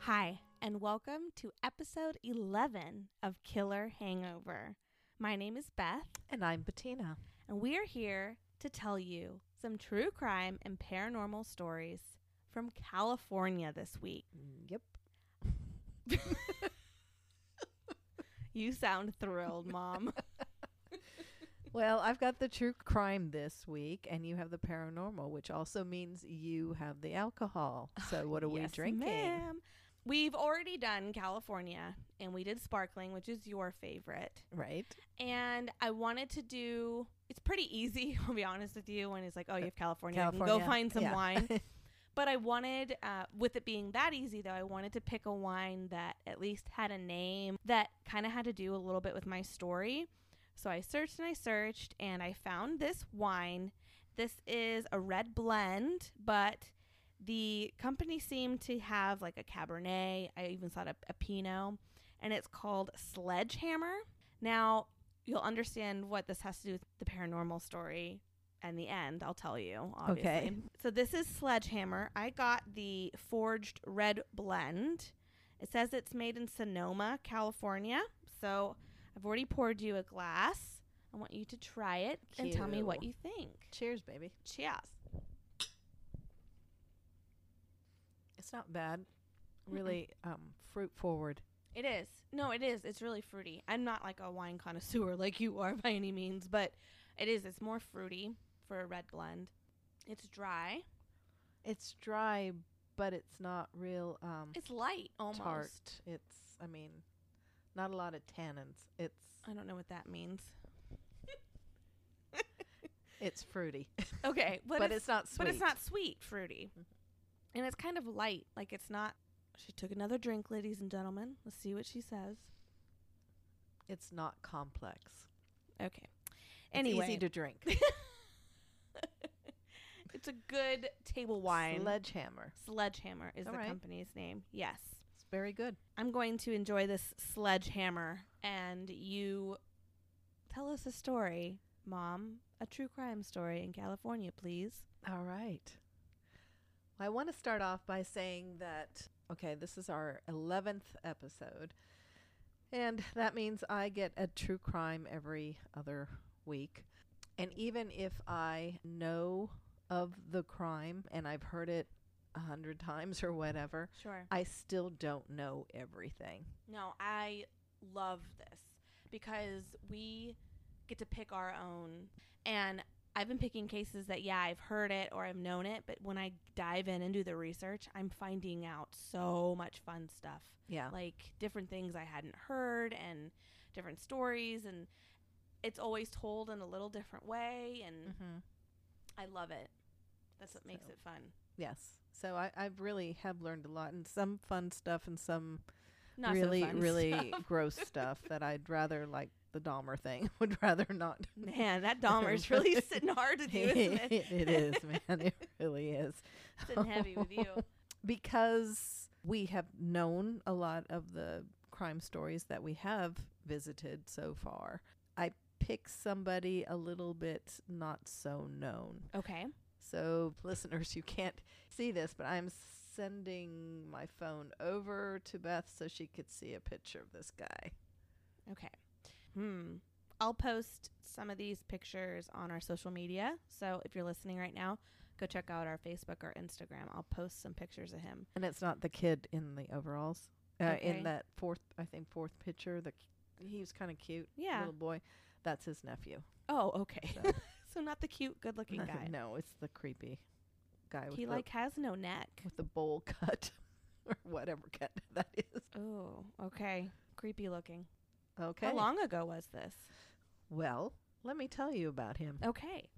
Hi, and welcome to episode 11 of Killer Hangover. My name is Beth, And I'm Bettina. and we are here to tell you some true crime and paranormal stories from California this week. Mm, yep. You sound thrilled, Mom. Well, I've got the true crime this week, and you have the paranormal, which also means you have the alcohol. So, what are we drinking? ma'am. We've already done California, and we did sparkling, which is your favorite. Right? And I wanted to do. It's pretty easy. I'll be honest with you. When it's like, oh, you have California, I can go find some yeah. wine. But I wanted, uh, with it being that easy, though, I wanted to pick a wine that at least had a name that kind of had to do a little bit with my story. So I searched and I searched, and I found this wine. This is a red blend, but the company seemed to have like a Cabernet. I even saw a, a Pinot, and it's called Sledgehammer. Now, you'll understand what this has to do with the paranormal story and the end. I'll tell you, obviously. Okay. So this is Sledgehammer. I got the forged red blend. It says it's made in Sonoma, California. So I've already poured you a glass. I want you to try it and tell me what you think. Cheers, baby. Cheers. It's not bad. Really um, fruit forward. It is. No, it is. It's really fruity. I'm not like a wine connoisseur like you are by any means, but it is. It's more fruity for a red blend. It's dry. It's dry, but it's not real um, It's light almost. tart. It's, I mean, not a lot of tannins. It's I don't know what that means. it's fruity, Okay, but, but, it's, it's, not sweet. but it's not sweet fruity, mm-hmm. and it's kind of light. Like it's not. She took another drink, ladies and gentlemen. Let's see what she says. It's not complex. Okay. It's Anyway, easy to drink. it's a good table wine. Sledgehammer. Sledgehammer is All the right. company's name. Yes. Very good. I'm going to enjoy this sledgehammer and you tell us a story, Mom. A true crime story in California, please. All right. I want to start off by saying that, okay, this is our 11th episode. And that means I get a true crime every other week. And even if I know of the crime and I've heard it a hundred times or whatever, Sure. I still don't know everything. No, I love this because we get to pick our own. And I've been picking cases that, yeah, I've heard it or I've known it, but when I dive in and do the research, I'm finding out so much fun stuff. Yeah. Like different things I hadn't heard and different stories. And it's always told in a little different way. And Mm-hmm. I love it. That's what makes So- it fun. Yes. So I, I really have learned a lot and some fun stuff and some Not really, fun really stuff. gross stuff that I'd rather like the Dahmer thing would rather not. Man, that Dahmer's really sitting hard to do, isn't it? it is, man. It really is. Sitting heavy with you. Because we have known a lot of the crime stories that we have visited so far. I pick somebody a little bit not so known. Okay. So, listeners, you can't see this, but I'm sending my phone over to Beth so she could see a picture of this guy. Okay. Hmm. I'll post some of these pictures on our social media. So if you're listening right now, go check out our Facebook or Instagram. I'll post some pictures of him. And it's not the kid in the overalls. Uh, Okay. In that fourth, I think, fourth picture, the he was kind of cute, Yeah. little boy. That's his nephew. Oh, okay. So- so not the cute, good-looking guy. no, it's the creepy guy with he the, like has no neck. with the bowl cut or whatever cut that is. Oh, okay. Creepy looking. Okay. How long ago was this? Well, let me tell you about him. Okay.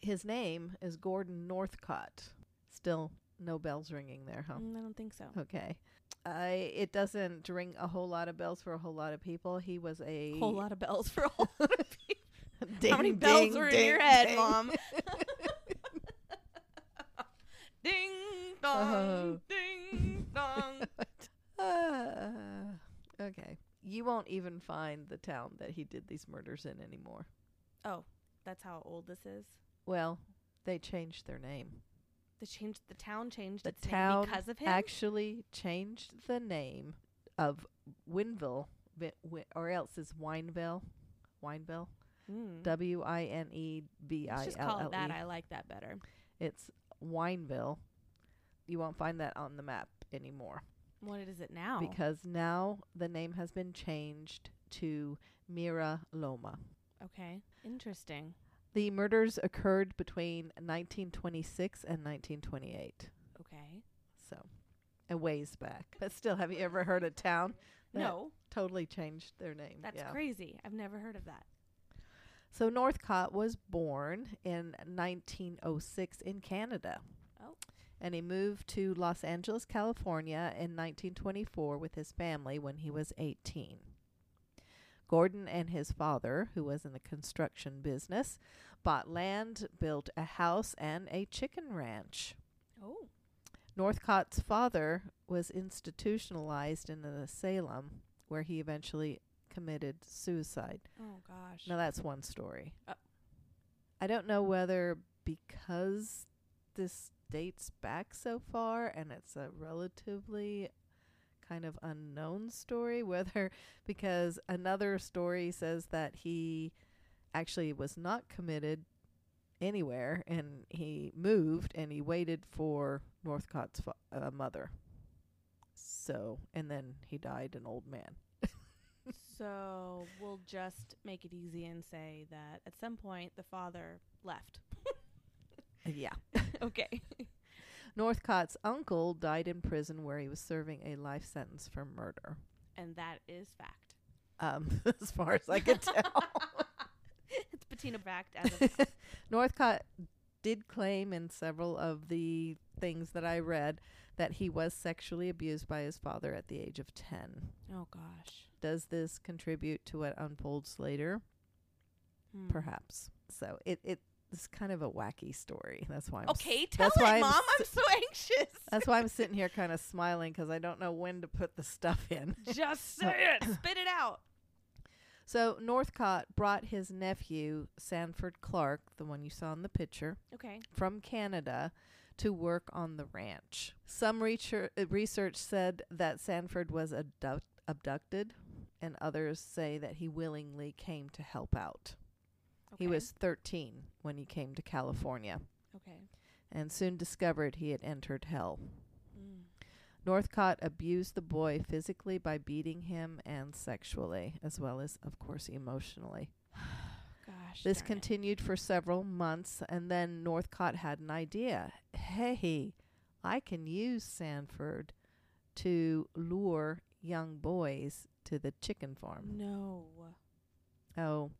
His name is Gordon Northcott. Still no bells ringing there, huh? Mm, I don't think so. Okay. I it doesn't ring a whole lot of bells for a whole lot of people. He was a Whole lot of bells for a whole lot of people. Ding, How many bells ding, were in your head. Mom? ding dong, Oh. ding dong. Ah, okay. You won't even find the town that he did these murders in anymore. Oh, that's how old this is. Well, they changed their name. The change. The town changed The its name town because of him. Actually, changed the name of Winville, Vi- Wi- or else is Wineville, Wineville, Mm. W I N E V I just call it that. E. I like that better. It's Wineville. You won't find that on the map anymore What is it now? because now the name has been changed to Mira Loma. okay, interesting. The murders occurred between 1926 and 1928. Okay. So, a ways back. But still, have you ever heard of a town that No, totally changed their name? that's yeah. crazy. I've never heard of that. So Northcott was born in 1906 in Canada. Oh. And he moved to Los Angeles, California in 1924 with his family when he was 18. Gordon and his father, who was in the construction business, bought land, built a house, and a chicken ranch. Oh. Northcott's father was institutionalized in an asylum where he eventually committed suicide. Oh gosh. Now that's one story. Uh. I don't know whether because this dates back so far and it's a relatively kind of unknown story, whether because another story says that he actually was not committed anywhere and he moved and he waited for Northcott's fa- uh, mother. So, and then he died an old man. So we'll just make it easy and say that at some point the father left. yeah. okay. Northcott's uncle died in prison where he was serving a life sentence for murder. And that is fact. Um, as far as I could tell. it's Bettina fact as of Northcott did claim in several of the things that I read that he was sexually abused by his father at the age of 10. Oh gosh. Does this contribute to what unfolds later? Hmm. Perhaps. So it it's kind of a wacky story. That's why I'm s- Okay, tell that's why it, I'm Mom. s- I'm so anxious. That's why I'm sitting here kind of smiling because I don't know when to put the stuff in. Just say it. Spit it out. So Northcott brought his nephew, Sanford Clark, the one you saw in the picture, Okay. from Canada to work on the ranch. Some research, research said that Sanford was abduct, abducted, and others say that he willingly came to help out. He was 13 when he came to California Okay. and soon discovered he had entered hell. Mm. Northcott abused the boy physically by beating him and sexually, as well as, of course, emotionally. Gosh. This darn it. continued for several months, and then Northcott had an idea. Hey, I can use Sanford to lure young boys to the chicken farm. No. Oh.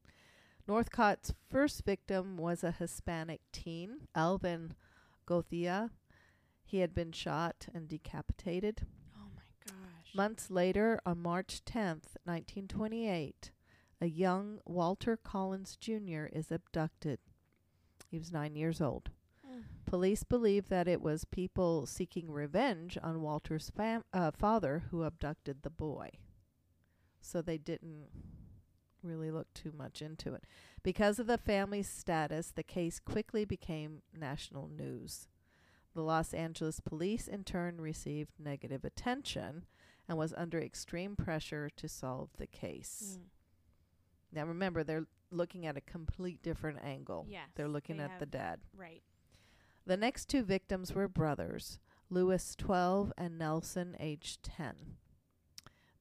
Northcott's first victim was a Hispanic teen, Alvin Gothia. He had been shot and decapitated. Oh my gosh. Months later, on March 10th, 1928, a young Walter Collins Jr. is abducted. He was nine years old. Police believe that it was people seeking revenge on Walter's fam- uh, father who abducted the boy. So they didn't really look too much into it. Because of the family's status, the case quickly became national news. The Los Angeles police, in turn, received negative attention and was under extreme pressure to solve the case. Mm. Now, remember, they're looking at a complete different angle. Yes. They're looking they at the dad. Right. The next two victims were brothers, Lewis, 12, and Nelson, aged 10.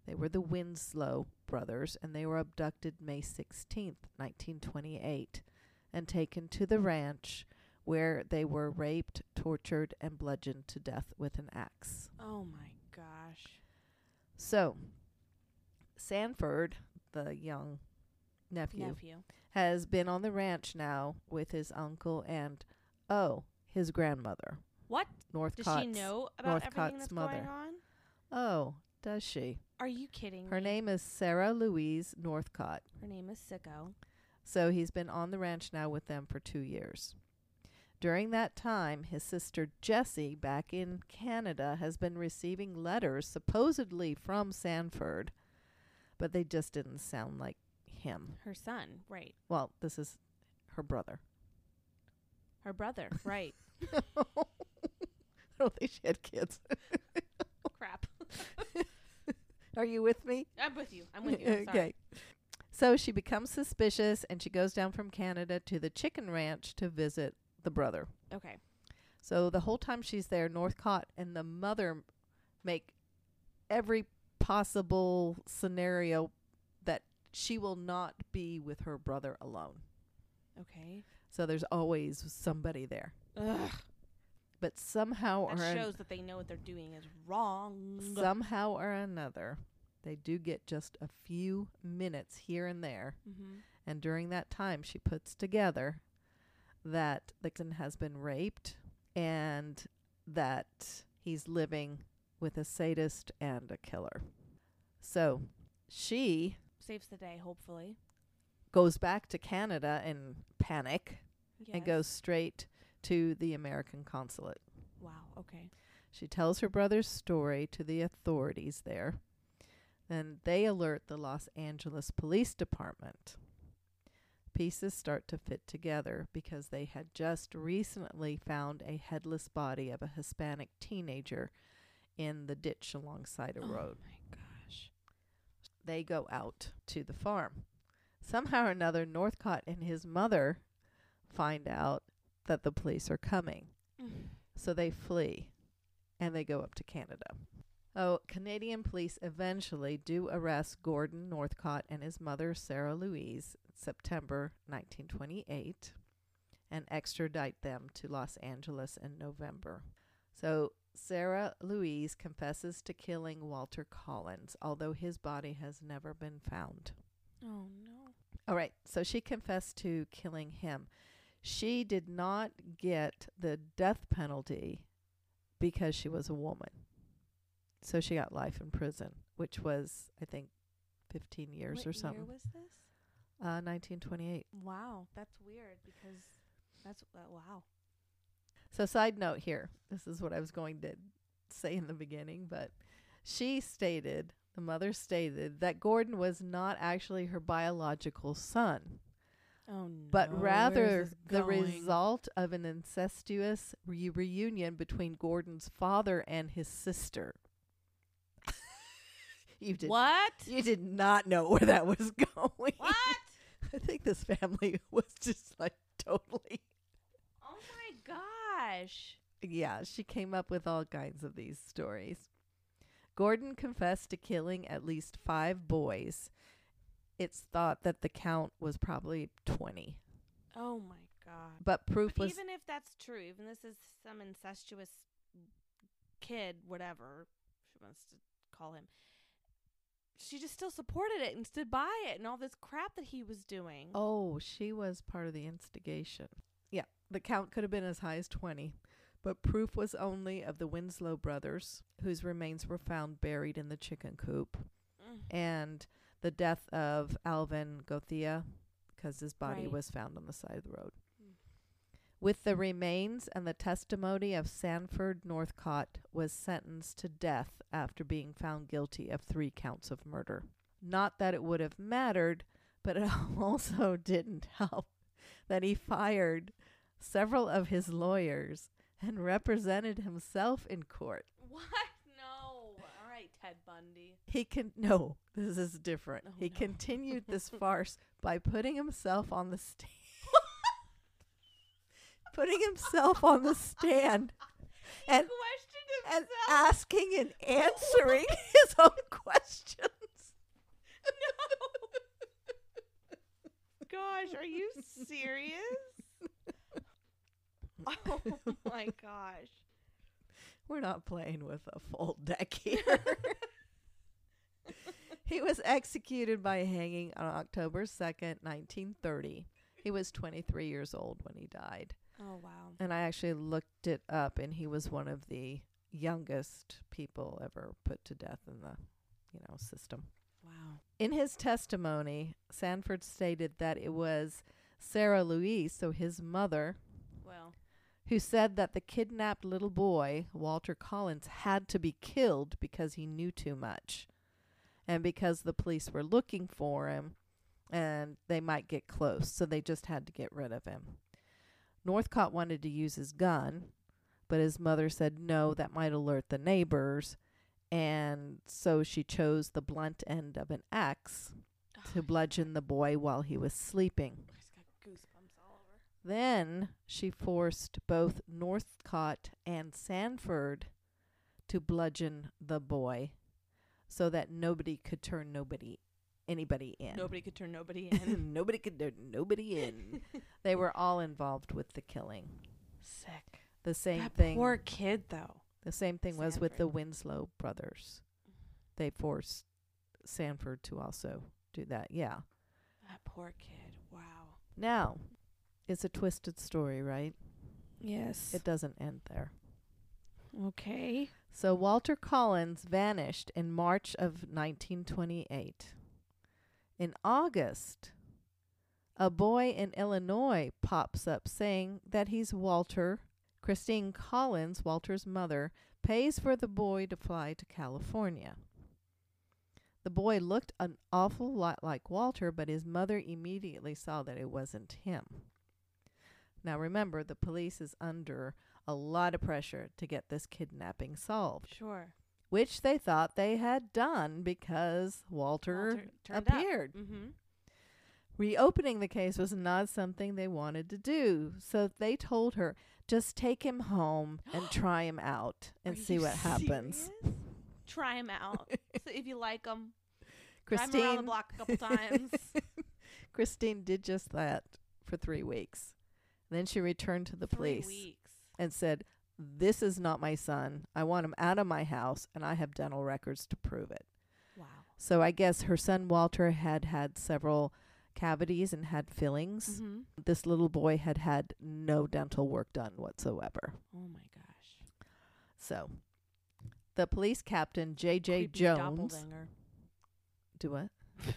They were the Winslow brothers, and they were abducted May 16th, 1928, and taken to the ranch where they were raped, tortured, and bludgeoned to death with an axe. Oh my gosh. So, Sanford, the young nephew, Nephew. has been on the ranch now with his uncle and, oh, his grandmother, What? Does Northcott's. she know about everything that's mother. going on? Oh, does she? Are you kidding Her me? name is Sarah Louise Northcott. Her name is Sicko. So he's been on the ranch now with them for two years. During that time, his sister Jessie, back in Canada, has been receiving letters supposedly from Sanford, but they just didn't sound like him. Her son. Right. Well, this is her brother. Her brother, right? Oh, I don't think she had kids. Crap. Are you with me? I'm with you. I'm with you. I'm okay. So she becomes suspicious and she goes down from Canada to the chicken ranch to visit the brother. Okay. So the whole time she's there, Northcott and the mother make every possible scenario that she will not be with her brother alone. Okay. So there's always somebody there. Ugh. But somehow That or an- shows that they know what they're doing is wrong. somehow or another, they do get just a few minutes here and there. mm-hmm. And during that time, she puts together that Dixon has been raped and that he's living with a sadist and a killer. So she Saves the day, hopefully. Goes back to Canada in panic and goes straight to the American consulate. Wow. Okay. She tells her brother's story to the authorities there. Then they alert the Los Angeles Police Department. Pieces start to fit together because they had just recently found a headless body of a Hispanic teenager in the ditch alongside a oh road. Oh my gosh. They go out to the farm. Somehow or another, Northcott and his mother find out that the police are coming. Mm. So they flee and they go up to Canada. Oh, Canadian police eventually do arrest Gordon Northcott and his mother, Sarah Louise, September 1928 and extradite them to Los Angeles in November. So Sarah Louise confesses to killing Walter Collins, although his body has never been found. Oh no. All right, so she confessed to killing him. She did not get the death penalty because she was a woman. So she got life in prison, which was, I think, 15 years what or something. year was this? Uh, 1928. Wow, that's weird because that's uh, wow. So, side note here this is what I was going to say in the beginning, but she stated, the mother stated, that Gordon was not actually her biological son. Oh no. but rather the result of an incestuous re- reunion between Gordon's father and his sister. you did What? you did not know where that was going. What? I think this family was just like totally Oh my gosh. Yeah, she came up with all kinds of these stories. Gordon confessed to killing at least 5 boys. It's thought that the count was probably 20, Oh my god. but proof But was even if that's true, even this is some incestuous kid, whatever she wants to call him, she just still supported it and stood by it and all this crap that he was doing. Oh, she was part of the instigation. Yeah, the count could have been as high as 20, but proof was only of the Winslow brothers, whose remains were found buried in the chicken coop, Mm. and the death of Alvin Gothia, because his body Right. was found on the side of the road. Mm. With the remains and the testimony of Sanford Northcott was sentenced to death after being found guilty of three counts of murder. Not that it would have mattered, but it also didn't help that he fired several of his lawyers and represented himself in court. What? No. All right, Ted Bundy. He can no, this is different. Oh, he no. continued this farce by putting himself on the stand. putting himself on the stand and Questioned and asking and answering his own questions. No. Gosh, are you serious? oh my gosh. We're not playing with a full deck here. he was executed by hanging on October 2nd, 1930. He was 23 years old when he died. Oh wow. And I actually looked it up and he was one of the youngest people ever put to death in the, you know, system. Wow. In his testimony, Sanford stated that it was Sarah Louise, so his mother, who said that the kidnapped little boy, Walter Collins, had to be killed because he knew too much. And because the police were looking for him, and they might get close, so they just had to get rid of him. Northcott wanted to use his gun, but his mother said no, that might alert the neighbors, and so she chose the blunt end of an axe to ah. bludgeon the boy while he was sleeping. I just got goosebumps all over. Then she forced both Northcott and Sanford to bludgeon the boy so that nobody could turn nobody anybody in. Nobody could turn nobody in. nobody could turn nobody in. they were all involved with the killing. Sick. The same that thing poor kid, though. the same thing was with the Winslow brothers. They forced Sanford to also do that. Yeah. That poor kid. Wow. Now, it's a twisted story, right? Yes. It doesn't end there. okay. So Walter Collins vanished in March of 1928. In August, a boy in Illinois pops up saying that he's Walter. Christine Collins, Walter's mother, pays for the boy to fly to California. The boy looked an awful lot like Walter, but his mother immediately saw that it wasn't him. Now remember, the police is under a lot of pressure to get this kidnapping solved, Sure. which they thought they had done because Walter, turned appeared. Mm-hmm. Reopening the case was not something they wanted to do, so they told her, just take him home and try him out and see what happens. Try him out. so if you like him, drive him around the Christine, block a couple times. Christine did just that for three weeks. Then she returned to the Three police weeks. and said, This is not my son. I want him out of my house, and I have dental records to prove it. Wow. So I guess her son Walter had had several cavities and had fillings. Mm-hmm. This little boy had had no dental work done whatsoever. Oh my gosh. So the police captain, J.J. Jones. Doppelganger. Do what?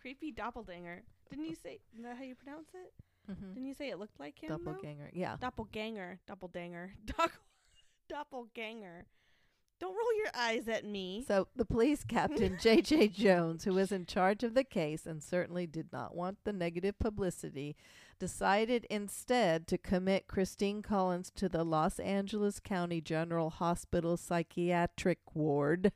Creepy doppelganger. Didn't you say? Is that how you pronounce it? Mm-hmm. Didn't you say it looked like him? though? Doppelganger. Yeah. Doppelganger. Doppelganger. Doc- doppelganger. Don't roll your eyes at me. So the police captain, J.J. Jones, who was in charge of the case and certainly did not want the negative publicity, decided instead to commit Christine Collins to the Los Angeles County General Hospital Psychiatric Ward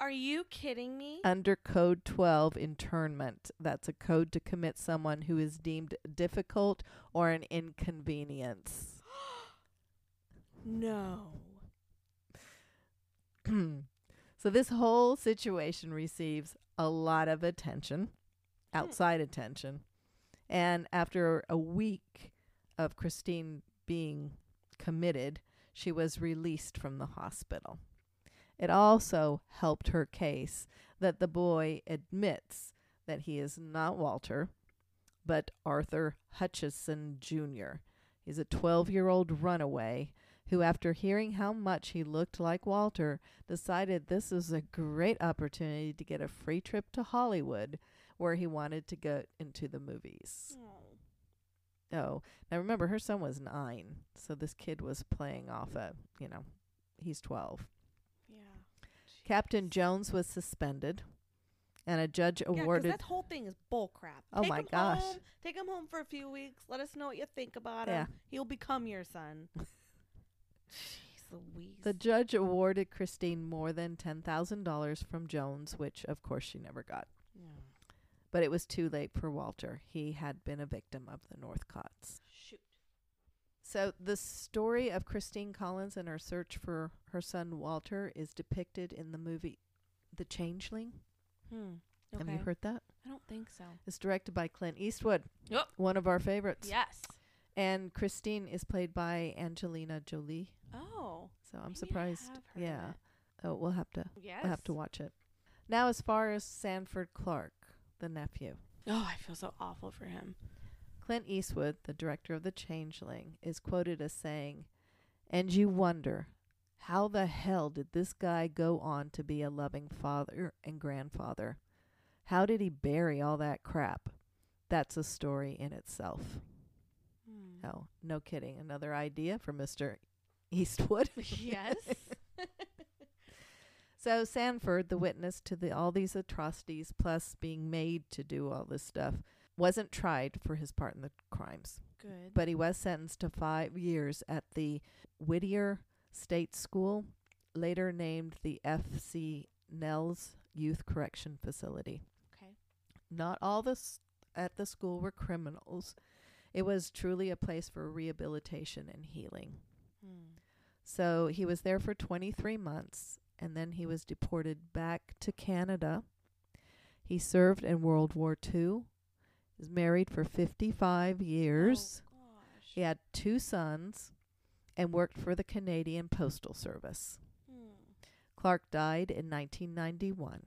Are you kidding me? under Code 12 internment. That's a code to commit someone who is deemed difficult or an inconvenience. no. so this whole situation receives a lot of attention, hmm. outside attention. And after a week of Christine being committed, she was released from the hospital. It also helped her case that the boy admits that he is not Walter, but Arthur Hutchison Jr. He's a 12 year old runaway who, after hearing how much he looked like Walter, decided this was a great opportunity to get a free trip to Hollywood where he wanted to go into the movies. Oh. Oh, now remember, her son was nine, so this kid was playing off a, you know, he's 12. Yeah. Captain Jones was suspended, and a judge Yeah, awarded. that whole thing is bull crap. Oh Take my gosh. Home, take him home for a few weeks. Let us know what you think about Yeah. him. He'll become your son. Jeez Louise. the judge awarded Christine more than $10,000 from Jones, which, of course, she never got. yeah. But it was too late for Walter. He had been a victim of the Northcotts. So the story of Christine Collins and her search for her son Walter is depicted in the movie The Changeling. Hmm. Okay. Have you heard that? I don't think so. It's directed by Clint Eastwood. Yep. One of our favorites. Yes. And Christine is played by Angelina Jolie. Oh. So I'm surprised. Yeah. Oh, we'll have to Yes. we'll have to watch it. Now as far as Sanford Clark, the nephew. Oh, I feel so awful for him. Clint Eastwood, the director of The Changeling, is quoted as saying, And you wonder, how the hell did this guy go on to be a loving father and grandfather? How did he bury all that crap? That's a story in itself. Oh, no kidding. Another idea for Mr. Eastwood. yes. So Sanford, the witness to the all these atrocities, plus being made to do all this stuff, wasn't tried for his part in the crimes, Good. but he was sentenced to five years at the Whittier State School, later named the F.C. Nelles Youth Correction Facility. okay. Not all the s- at the school were criminals. It was truly a place for rehabilitation and healing. Hmm. So he was there for 23 months and then he was deported back to Canada. He served in World War II. Was married for 55 years. Oh, gosh. He had two sons and worked for the Canadian Postal Service. Hmm. Clark died in 1991.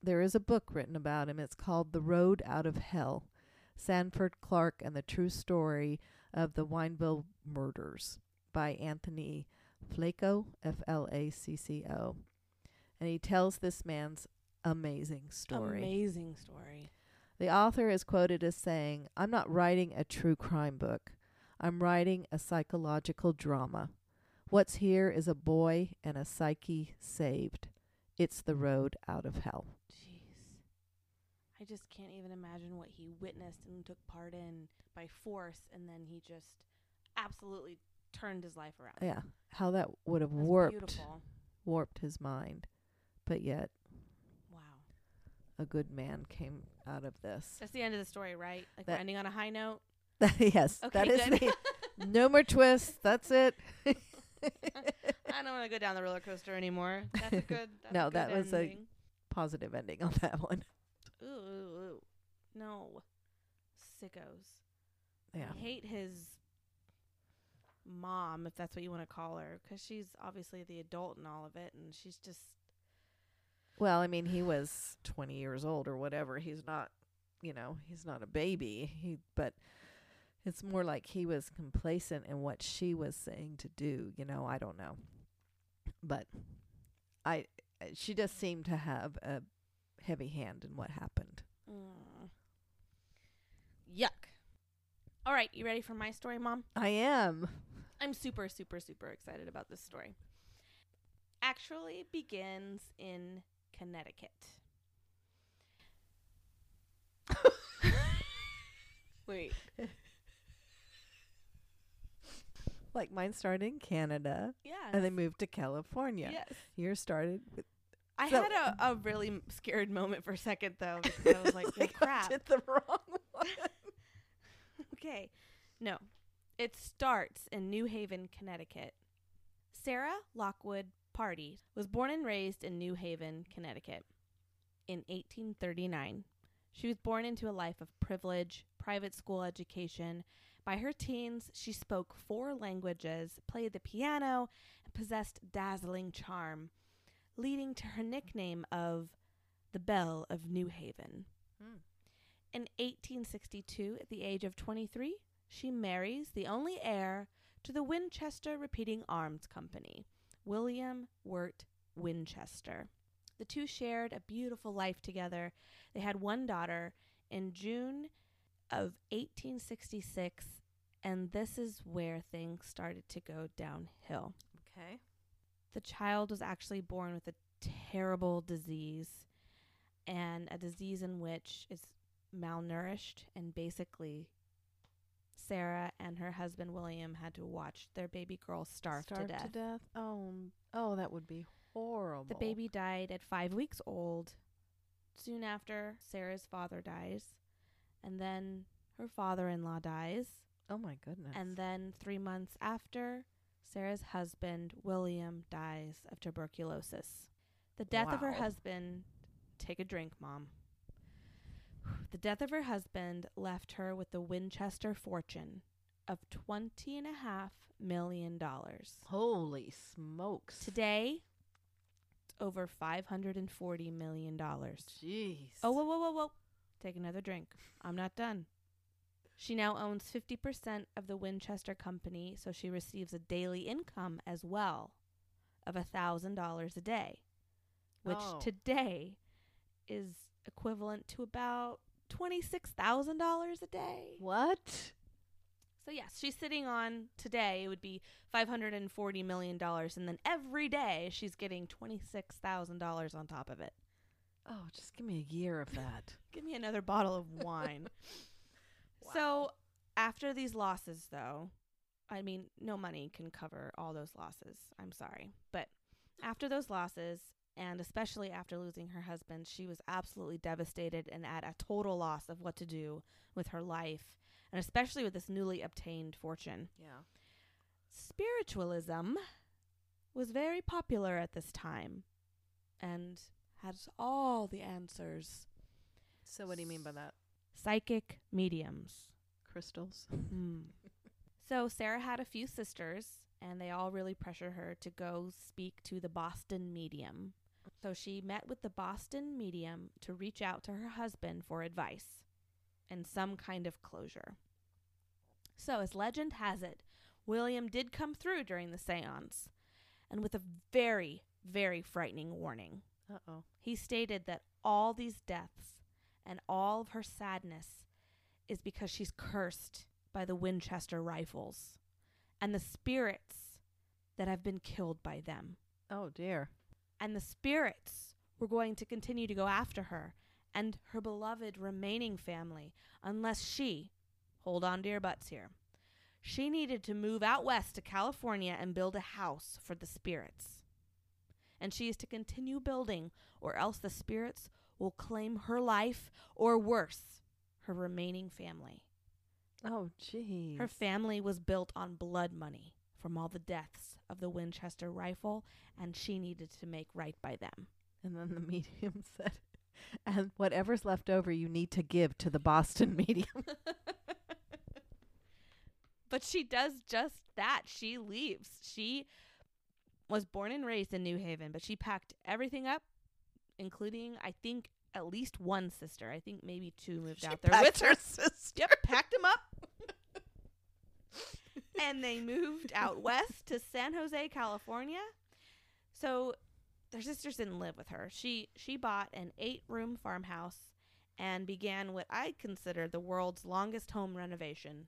There is a book written about him. It's called The Road Out of Hell Sanford Clark and the True Story of the Wineville Murders by Anthony Flacco, F L A C C O. And he tells this man's amazing story. Amazing story. The author is quoted as saying, I'm not writing a true crime book. I'm writing a psychological drama. What's here is a boy and a psyche saved. It's the road out of hell. Jeez. I just can't even imagine what he witnessed and took part in by force, and then he just absolutely turned his life around. Yeah, how that would have That's warped Beautiful. warped his mind. But yet. A good man came out of this. That's the end of the story, right? Like we're ending on a high note. yes, Okay, that is good. the no more twists. That's it. I don't want to go down the roller coaster anymore. That's a good. That's No, a good that was a- Positive ending on that one. Ooh, ooh, ooh. No. Sickos. Yeah. I hate his mom, if that's what you want to call her, 'cause she's obviously the adult in all of it, and she's just Well, I mean, he was 20 years old or whatever. He's not, you know, he's not a baby. He but it's more like he was complacent in what she was saying to do, you know, I don't know. But I she does seem to have a heavy hand in what happened. mm. yuck. All right, you ready for my story, Mom? I am. I'm super, super, super excited about this story. Actually begins in Connecticut. Wait. Like mine started in Canada Yeah. and they moved to California. Yes. Yours started with I So- had a, a really m- scared moment for a second though because I was like, well, Like, I crap. did the wrong one. Okay. No. It starts in New Haven, Connecticut. Sarah Lockwood Pardee was born and raised in New Haven, Connecticut in 1839. She was born into a life of privilege, private school education. By her teens, she spoke four languages, played the piano, and possessed dazzling charm, leading to her nickname of the Belle of New Haven. Hmm. In 1862, at the age of 23, she marries the only heir to the Winchester Repeating Arms Company, William Wirt Winchester. The two shared a beautiful life together. They had one daughter in June of 1866, and this is where things started to go downhill. Okay. The child was actually born with a terrible disease, and a disease in which it's malnourished, and basically, Sarah and her husband William had to watch their baby girl starve, Starved to death. Oh, m- oh, that would be horrible. The baby died at five weeks old. Soon after, Sarah's father dies, and then her father in law dies. Oh my goodness. And then three months after, Sarah's husband, William, dies of tuberculosis. The death of her husband, take a drink, Mom. The death of her husband left her with the Winchester fortune of twenty and a half million dollars. holy smokes. Today, it's over five hundred and forty million dollars. Jeez. Oh, whoa, whoa, whoa, whoa. Take another drink. I'm not done. She now owns 50% of the Winchester Company, so she receives a daily income as well of a $1,000 a day, which Oh. today is equivalent to about $26,000 a day. What? So yes, she's sitting on today it would be 540 million dollars and then every day she's getting $26,000 on top of it. Oh, just give me a year of that. Give me another bottle of wine. So, after these losses though, I mean, no money can cover all those losses. I'm sorry. But after those losses, and especially after losing her husband, she was absolutely devastated and at a total loss of what to do with her life, and especially with this newly obtained fortune. yeah. Spiritualism was very popular at this time and has all the answers. So what do you mean by that? Psychic mediums. Crystals. Hmm. So Sarah had a few sisters, and they all really pressure her to go speak to the Boston medium. So she met with the Boston medium to reach out to her husband for advice and some kind of closure. So, as legend has it, William did come through during the seance, and with a very, very frightening warning. Uh oh. He stated that all these deaths and all of her sadness is because she's cursed by the Winchester rifles and the spirits that have been killed by them. Oh dear. And the spirits were going to continue to go after her and her beloved remaining family unless she, hold on to your butts here, she needed to move out west to California and build a house for the spirits. And she is to continue building, or else the spirits will claim her life, or worse, her remaining family. Oh jeez. Her family was built on blood money from all the deaths of the Winchester rifle, and she needed to make right by them. and then the medium said, and whatever's left over, you need to give to the Boston medium. but she does just that. She leaves. She was born and raised in New Haven, but she packed everything up, including, I think, at least one sister. I think maybe two moved out there with her. sister. Yep, packed them up. and they moved out west to San Jose, California. So their sisters didn't live with her. She she bought an 8-room farmhouse and began what I consider the world's longest home renovation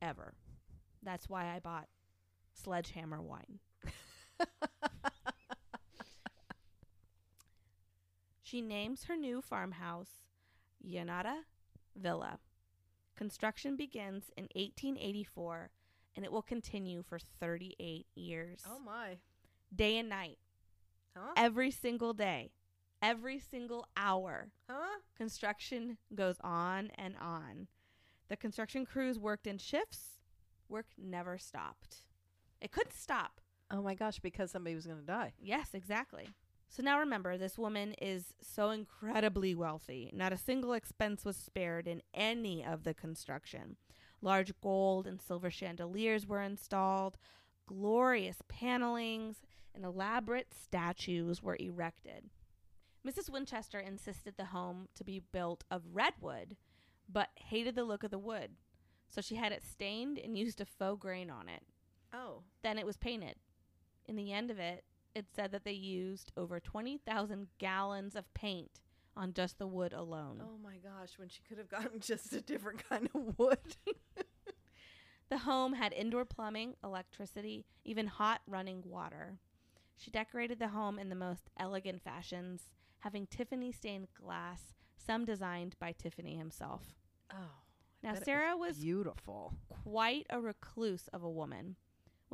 ever. That's why I bought sledgehammer wine. She names her new farmhouse Llanada Villa. Construction begins in 1884 and it will continue for 38 years. Oh my. Day and night, Huh? every single day, every single hour. Huh? Construction goes on and on. The construction crews worked in shifts. Work never stopped. It couldn't stop. Oh my gosh, because somebody was going to die. Yes, exactly. So now remember, this woman is so incredibly wealthy. Not a single expense was spared in any of the construction. Large gold and silver chandeliers were installed, glorious panelings, and elaborate statues were erected. Mrs. Winchester insisted the home to be built of redwood, but hated the look of the wood. So she had it stained and used a faux grain on it. Oh. Then it was painted. In the end of it, it said that they used over 20,000 gallons of paint on just the wood alone. Oh my gosh, when she could have gotten just a different kind of wood. The home had indoor plumbing, electricity, even hot running water. She decorated the home in the most elegant fashions, having Tiffany stained glass, some designed by Tiffany himself. oh. Now, Sarah was beautiful. quite a recluse of a woman,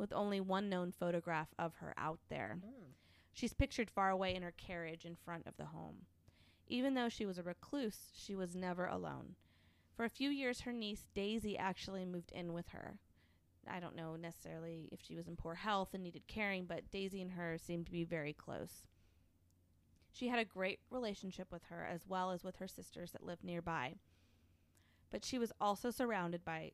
with only one known photograph of her out there. Hmm. She's pictured far away in her carriage in front of the home. Even though she was a recluse, she was never alone. For a few years, her niece Daisy actually moved in with her. I don't know necessarily if she was in poor health and needed caring, but Daisy and her seemed to be very close. She had a great relationship with her as well as with her sisters that lived nearby. But she was also surrounded by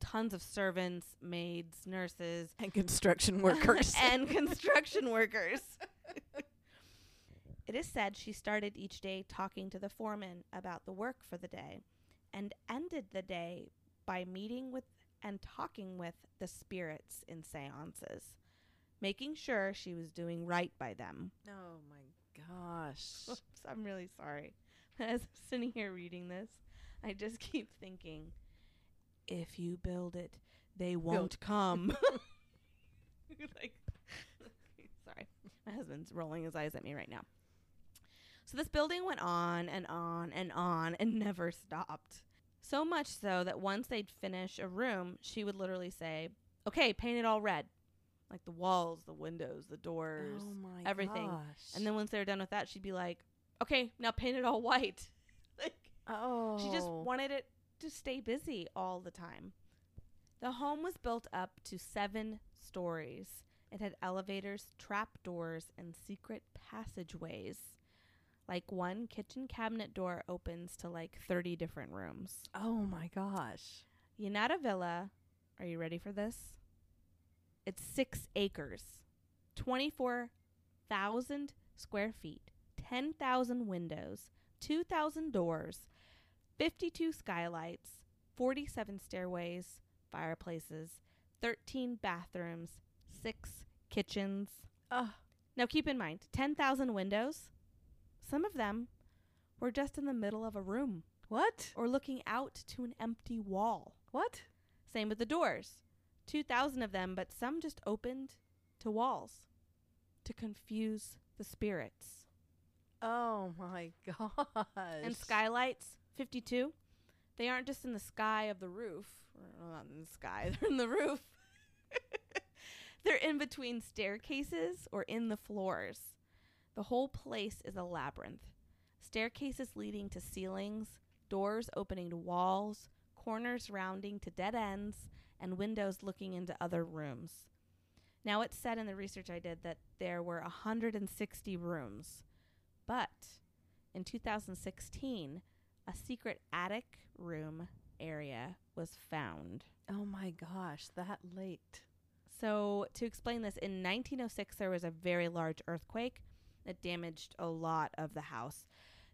tons of servants, maids, nurses, And construction workers. and construction workers. it is said she started each day talking to the foreman about the work for the day and ended the day by meeting with and talking with the spirits in seances, making sure she was doing right by them. oh my gosh. Oops, I'm really sorry. As I'm sitting here reading this, I just keep thinking if you build it, they won't come. like, sorry, my husband's rolling his eyes at me right now. So this building went on and on and on and never stopped. So much so that once they'd finish a room, she would literally say, "Okay, paint it all red." Like the walls, the windows, the doors, oh my everything. gosh. and then once they were done with that, she'd be like, "Okay, now paint it all white." like oh, she just oh. wanted it to stay busy all the time. The home was built up to 7 stories. It had elevators, trap doors, and secret passageways. Like one kitchen cabinet door opens to like 30 different rooms. Oh my gosh. Llanada Villa, are you ready for this? It's six acres, 24,000 square feet, 10,000 windows, 2,000 doors, 52 skylights, 47 stairways, fireplaces, 13 bathrooms, six kitchens. Oh, Now keep in mind 10,000 windows, some of them were just in the middle of a room what? or looking out to an empty wall. What? Same with the doors. 2,000 of them, but some just opened to walls to confuse the spirits. Oh my gosh. And skylights, 52. They aren't just in the sky of the roof. Well, not in the sky, they're in the roof. they're in between staircases or in the floors. The whole place is a labyrinth. Staircases leading to ceilings, doors opening to walls, corners rounding to dead ends, and windows looking into other rooms. Now, it's said in the research I did that there were 160 rooms, but in 2016, a secret attic room area was found. Oh my gosh, that late. So, to explain this, in 1906, there was a very large earthquake that damaged a lot of the house.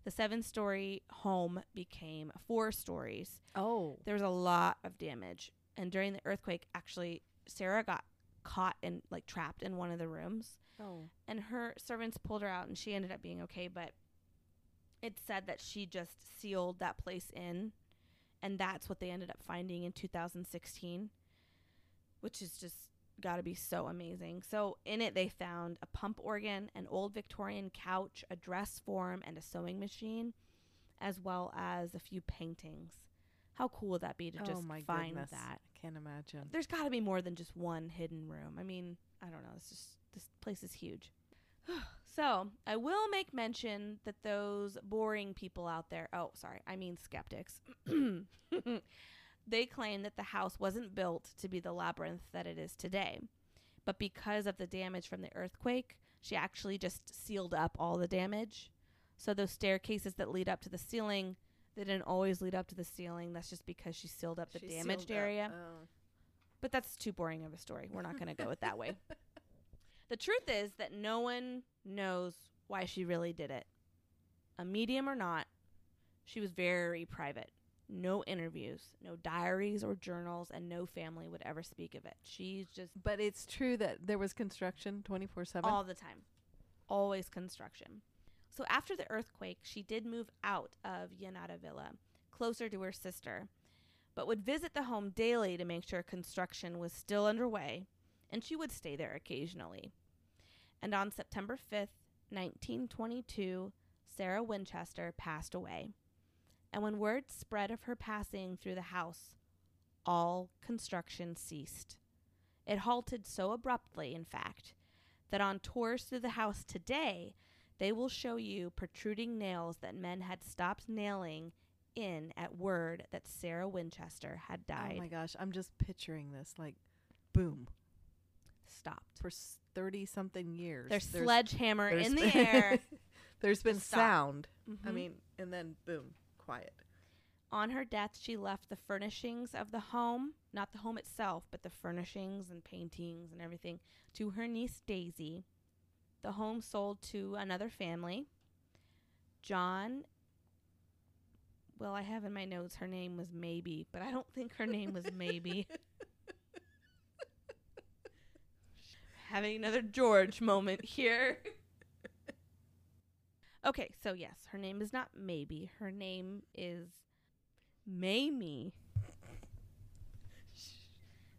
The seven story home became four stories. Oh. There was a lot of damage. And during the earthquake, actually, Sarah got caught and like trapped in one of the rooms. Oh. And her servants pulled her out and she ended up being okay. But it said that she just sealed that place in. And that's what they ended up finding in 2016, which is just got to be so amazing. So in it, they found a pump organ, an old Victorian couch, a dress form, and a sewing machine, as well as a few paintings. How cool would that be to oh just find goodness. that? I can't imagine. There's got to be more than just one hidden room. I mean, I don't know. It's just this place is huge. so I will make mention that those boring people out there. Oh, sorry, I mean skeptics. they claim that the house wasn't built to be the labyrinth that it is today, but because of the damage from the earthquake, she actually just sealed up all the damage. So those staircases that lead up to the ceiling, they didn't always lead up to the ceiling. That's just because she sealed up the She damaged area. Oh. But that's too boring of a story. We're not going to go it that way. The truth is that no one knows why she really did it. A medium or not, she was very private. No interviews, no diaries or journals, and no family would ever speak of it. She's just But it's true that there was construction 24 7. all the time. Always construction. So after the earthquake, she did move out of Llanada Villa, closer to her sister, but would visit the home daily to make sure construction was still underway, and she would stay there occasionally. And on September 5th, 1922, Sarah Winchester passed away. And when word spread of her passing through the house, all construction ceased. It halted so abruptly, in fact, that on tours through the house today, they will show you protruding nails that men had stopped nailing in at word that Sarah Winchester had died. Oh my gosh, I'm just picturing this like boom Stopped. for 30 something years. There's, sledgehammer there's in the air. there's been Stop. sound. I Mhm. mean, and then boom, quiet. On her death, she left the furnishings of the home, not the home itself, but the furnishings and paintings and everything, to her niece Daisy. The home sold to another family. John, well, I have in my notes her name was Maybe, but I don't think her name was Maybe. Having another George moment here. okay, so yes, her name is not Maybe. Her name is Mamie.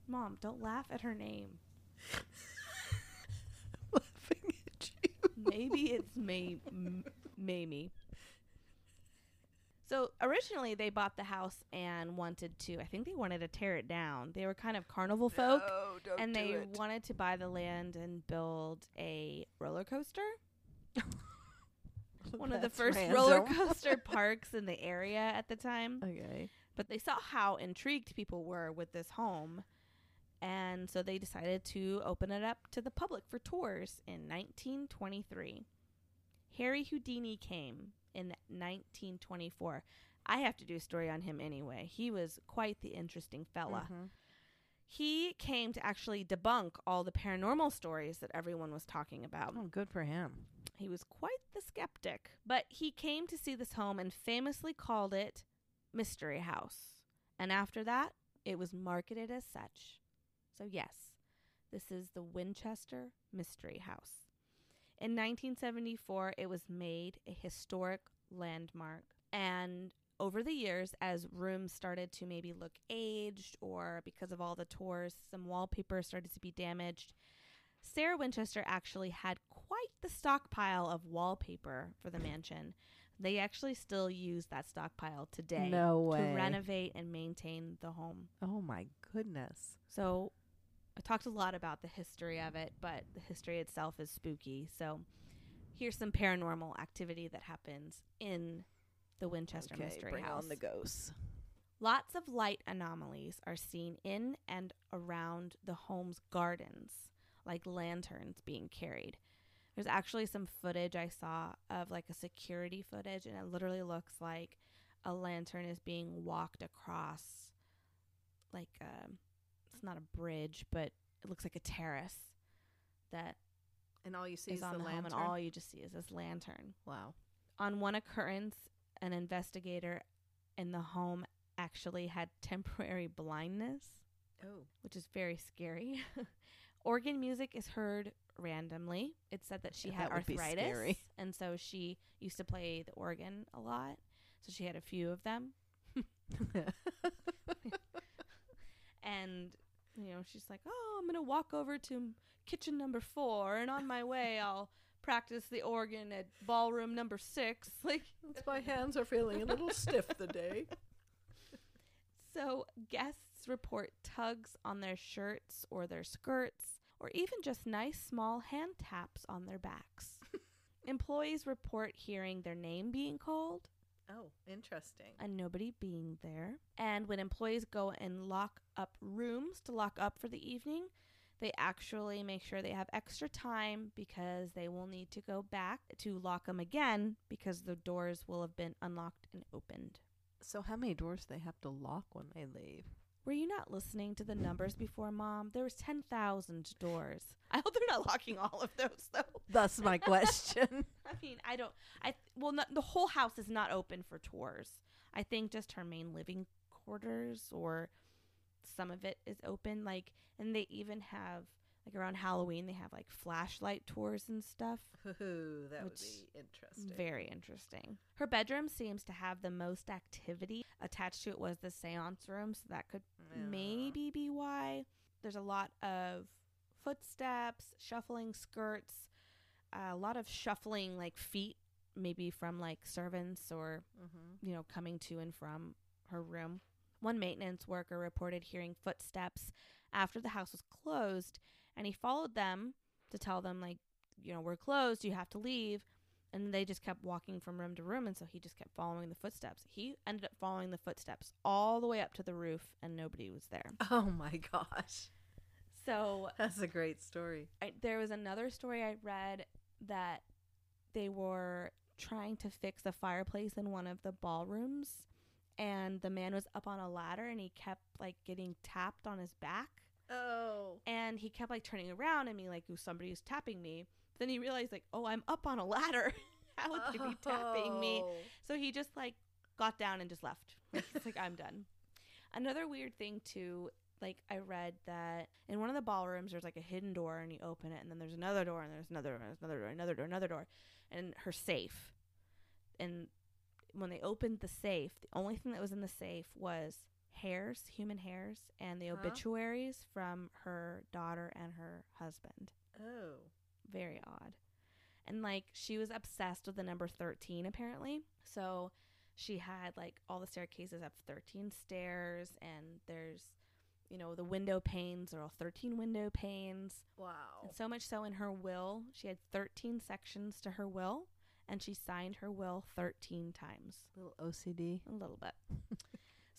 Mom, don't laugh at her name. laughing at you. Maybe it's May M- Mamie. So originally they bought the house and wanted to. I think they wanted to tear it down. They were kind of carnival folk, No, don't and do they it. wanted to buy the land and build a roller coaster. One of the That's first roller coaster parks in the area at the time. Okay. But they saw how intrigued people were with this home. And so they decided to open it up to the public for tours in 1923. Harry Houdini came in 1924. I have to do a story on him anyway. He was quite the interesting fella. Mhm. He came to actually debunk all the paranormal stories that everyone was talking about. Oh, good for him. He was quite the skeptic, but he came to see this home and famously called it Mystery House. And after that, it was marketed as such. So, yes, this is the Winchester Mystery House. In 1974, it was made a historic landmark. And over the years, as rooms started to maybe look aged or because of all the tours, some wallpaper started to be damaged, Sarah Winchester actually had quite the stockpile of wallpaper for the mansion. They actually still use that stockpile today No to renovate and maintain the home. Oh my goodness. So I talked a lot about the history of it, but the history itself is spooky. So here's some paranormal activity that happens in the Winchester Mystery bring House. on the ghosts. Lots of light anomalies are seen in and around the home's gardens, like lanterns being carried. There's actually some footage I saw of like a security footage, and it literally looks like a lantern is being walked across, like a, it's not a bridge, but it looks like a terrace that And all you see is is, on the, the, home, and all you just see is this lantern. wow. On one occurrence, an investigator in the home actually had temporary blindness, Oh. which is very scary. Organ music is heard randomly. It's said that she Yeah, had that arthritis, and so she used to play the organ a lot. So she had a few of them, and you know she's like, "Oh, I'm gonna walk over to kitchen number four, and on my way, I'll practice the organ at ballroom number six. Like, my hands are feeling a little stiff today. So, guests report tugs on their shirts or their skirts, or even just nice small hand taps on their backs. Employees report hearing their name being called Oh, interesting. and nobody being there. And when employees go and lock up rooms to lock up for the evening, they actually make sure they have extra time because they will need to go back to lock them again because the doors will have been unlocked and opened. So how many doors do they have to lock when they leave? Were you not listening to the numbers before, Mom? There was 10,000 doors. I hope they're not locking all of those, though. That's my question. I mean, I don't. I well, not, the whole house is not open for tours. I think just her main living quarters or some of it is open. Like, and they even have like around Halloween, they have like flashlight tours and stuff. Ooh, that would be interesting. Very interesting. Her bedroom seems to have the most activity. Attached to it was the seance room, so that could Yeah. maybe be why. There's a lot of footsteps, shuffling skirts, a lot of shuffling like feet, maybe from like servants or, Mm-hmm. you know, coming to and from her room. One maintenance worker reported hearing footsteps after the house was closed, and he followed them to tell them, like, you know, we're closed, you have to leave. And they just kept walking from room to room, and so he just kept following the footsteps. He ended up following the footsteps all the way up to the roof, and nobody was there. Oh my gosh, So that's a great story. I, there was another story I read that they were trying to fix a fireplace in one of the ballrooms, and the man was up on a ladder, and he kept like getting tapped on his back, Oh, and he kept like turning around and being like, "Ooh, somebody's tapping me." Then he realized like, "Oh, I'm up on a ladder. How would they be tapping me?" Oh. So he just like got down and just left. Like, He's like, I'm done. Another weird thing too, like I read that in one of the ballrooms there's like a hidden door and you open it and then there's another door and there's another door, and there's another door, another door, another door, and her safe. And when they opened the safe, the only thing that was in the safe was hairs, human hairs, and the Huh? obituaries from her daughter and her husband. Oh. Very odd. And like she was obsessed with the number 13 apparently. So she had like all the staircases up 13 stairs and there's you know the window panes are all 13 window panes Wow. and so much so in her will she had 13 sections to her will and she signed her will 13 times little OCD. a little bit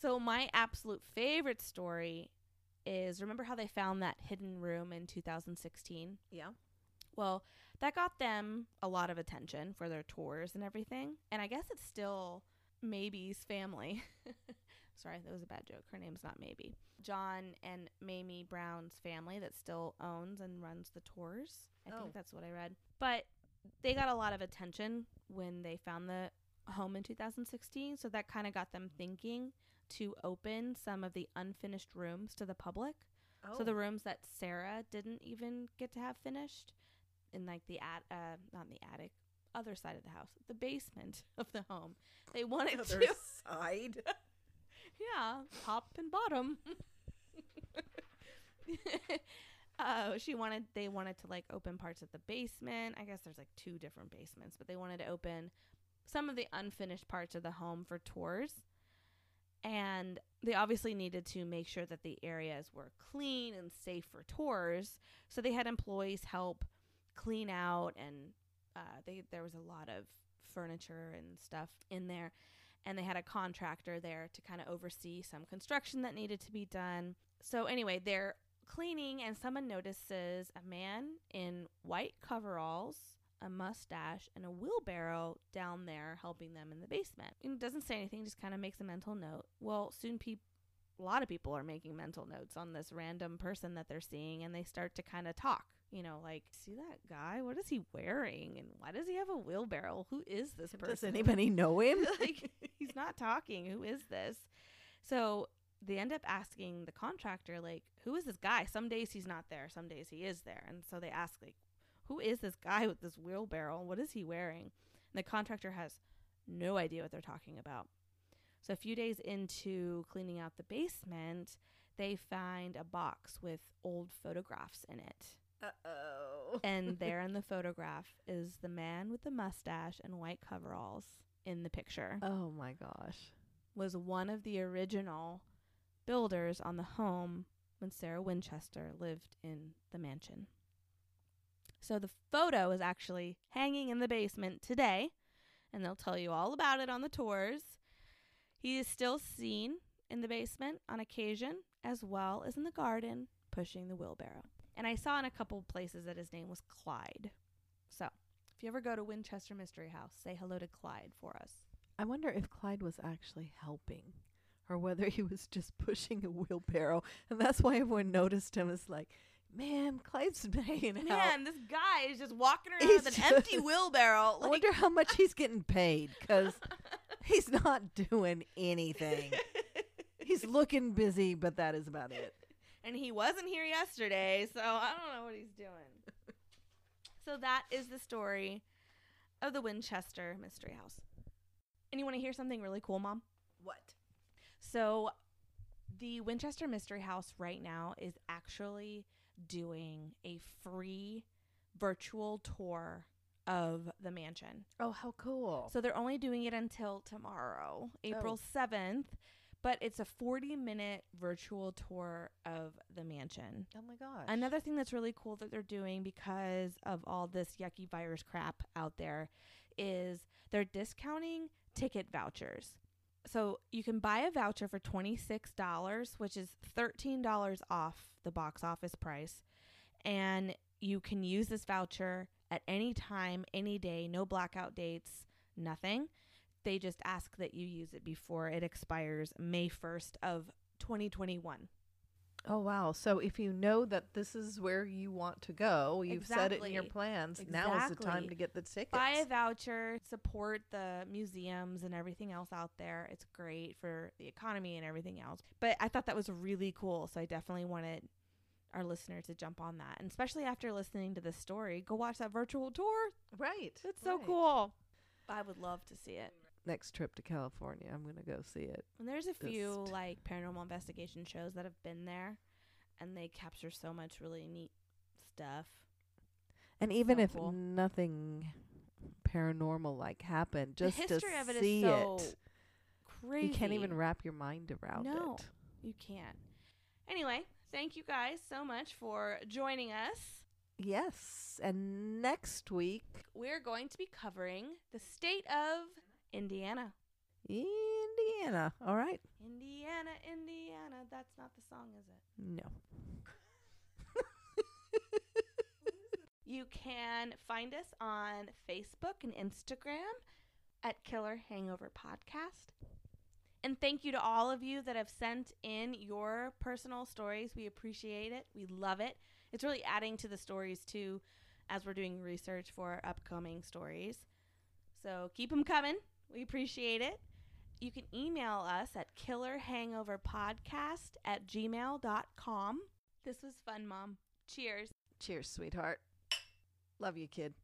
so my absolute favorite story is remember how they found that hidden room in 2016 Yeah. well, that got them a lot of attention for their tours and everything. And I guess it's still Maybe's family. Sorry, that was a bad joke. Her name's not Maybe. John and Mamie Brown's family that still owns and runs the tours. I Oh. think that's what I read. But they got a lot of attention when they found the home in 2016. So that kind of got them thinking to open some of the unfinished rooms to the public. Oh. So the rooms that Sarah didn't even get to have finished in like the at uh not in the attic, other side of the house, the basement of the home. They wanted other to side. yeah, top and bottom. Oh, she wanted they wanted to like open parts of the basement. I guess there's like two different basements, but they wanted to open some of the unfinished parts of the home for tours. And they obviously needed to make sure that the areas were clean and safe for tours. So they had employees help clean out and uh, they there was a lot of furniture and stuff in there and they had a contractor there to kind of oversee some construction that needed to be done. So anyway, they're cleaning and someone notices a man in white coveralls, a mustache, and a wheelbarrow down there helping them in the basement. And it doesn't say anything, just kind of makes a mental note. Well, soon people a lot of people are making mental notes on this random person that they're seeing and they start to kind of talk you know like see that guy? What is he wearing? And why does he have a wheelbarrow? Who is this person? Does anybody know him? like he's not talking. Who is this? So they end up asking the contractor like who is this guy? Some days he's not there some days he is there. And so they ask like who is this guy with this wheelbarrow what is he wearing and the contractor has no idea what they're talking about so a few days into cleaning out the basement they find a box with old photographs in it Uh oh. and there in the photograph is the man with the mustache and white coveralls in the picture oh my gosh. was one of the original builders on the home when Sarah Winchester lived in the mansion. So the photo is actually hanging in the basement today, and they'll tell you all about it on the tours. He is still seen in the basement on occasion, as well as in the garden, pushing the wheelbarrow. And I saw in a couple places that his name was Clyde. So if you ever go to Winchester Mystery House, say hello to Clyde for us. I wonder if Clyde was actually helping or whether he was just pushing a wheelbarrow. And that's why everyone noticed him as like, man, Clyde's hanging out. Man, this guy is just walking around He's with an empty just- wheelbarrow. I wonder how much he's getting paid because he's not doing anything. He's looking busy, but that is about it. and he wasn't here yesterday, so I don't know what he's doing. so that is the story of the Winchester Mystery House. And you want to hear something really cool, Mom? What? So, the Winchester Mystery House right now is actually doing a free virtual tour of the mansion. Oh, how cool. So they're only doing it until tomorrow, oh. April 7th, but it's a 40 minute virtual tour of the mansion. oh my gosh. Another thing that's really cool that they're doing because of all this yucky virus crap out there is they're discounting ticket vouchers. So you can buy a voucher for $26, which is $13 off the box office price. And you can use this voucher at any time, any day, no blackout dates, nothing. They just ask that you use it before it expires May 1st of 2021. Oh wow! So if you know that this is where you want to go, you've set it in your Exactly. plans. Now is the time to get the tickets. buy a voucher, support the museums and everything else out there. It's great for the economy and everything else. But I thought that was really cool, so I definitely wanted our listener to jump on that. And especially after listening to this story, go watch that virtual tour. right. It's so right. cool. I would love to see it. Next trip to California, I'm gonna go see it. And there's a few like paranormal investigation shows that have been there, and they capture so much really neat stuff. And even So if cool. nothing paranormal like happened, just the history to of it see is so it, crazy. you can't even wrap your mind around No. it. You can't. Anyway, thank you guys so much for joining us. Yes, and next week, We're going to be covering the state of Indiana. Indiana. All right. Indiana, Indiana. That's not the song, is it? No. You can find us on Facebook and Instagram at Killer Hangover Podcast. And thank you to all of you that have sent in your personal stories. We appreciate it. We love it. It's really adding to the stories too as we're doing research for upcoming stories. So keep them coming. We appreciate it. You can email us at killerhangoverpodcast at gmail.com. This was fun, Mom. Cheers. Cheers, sweetheart. Love you, kid.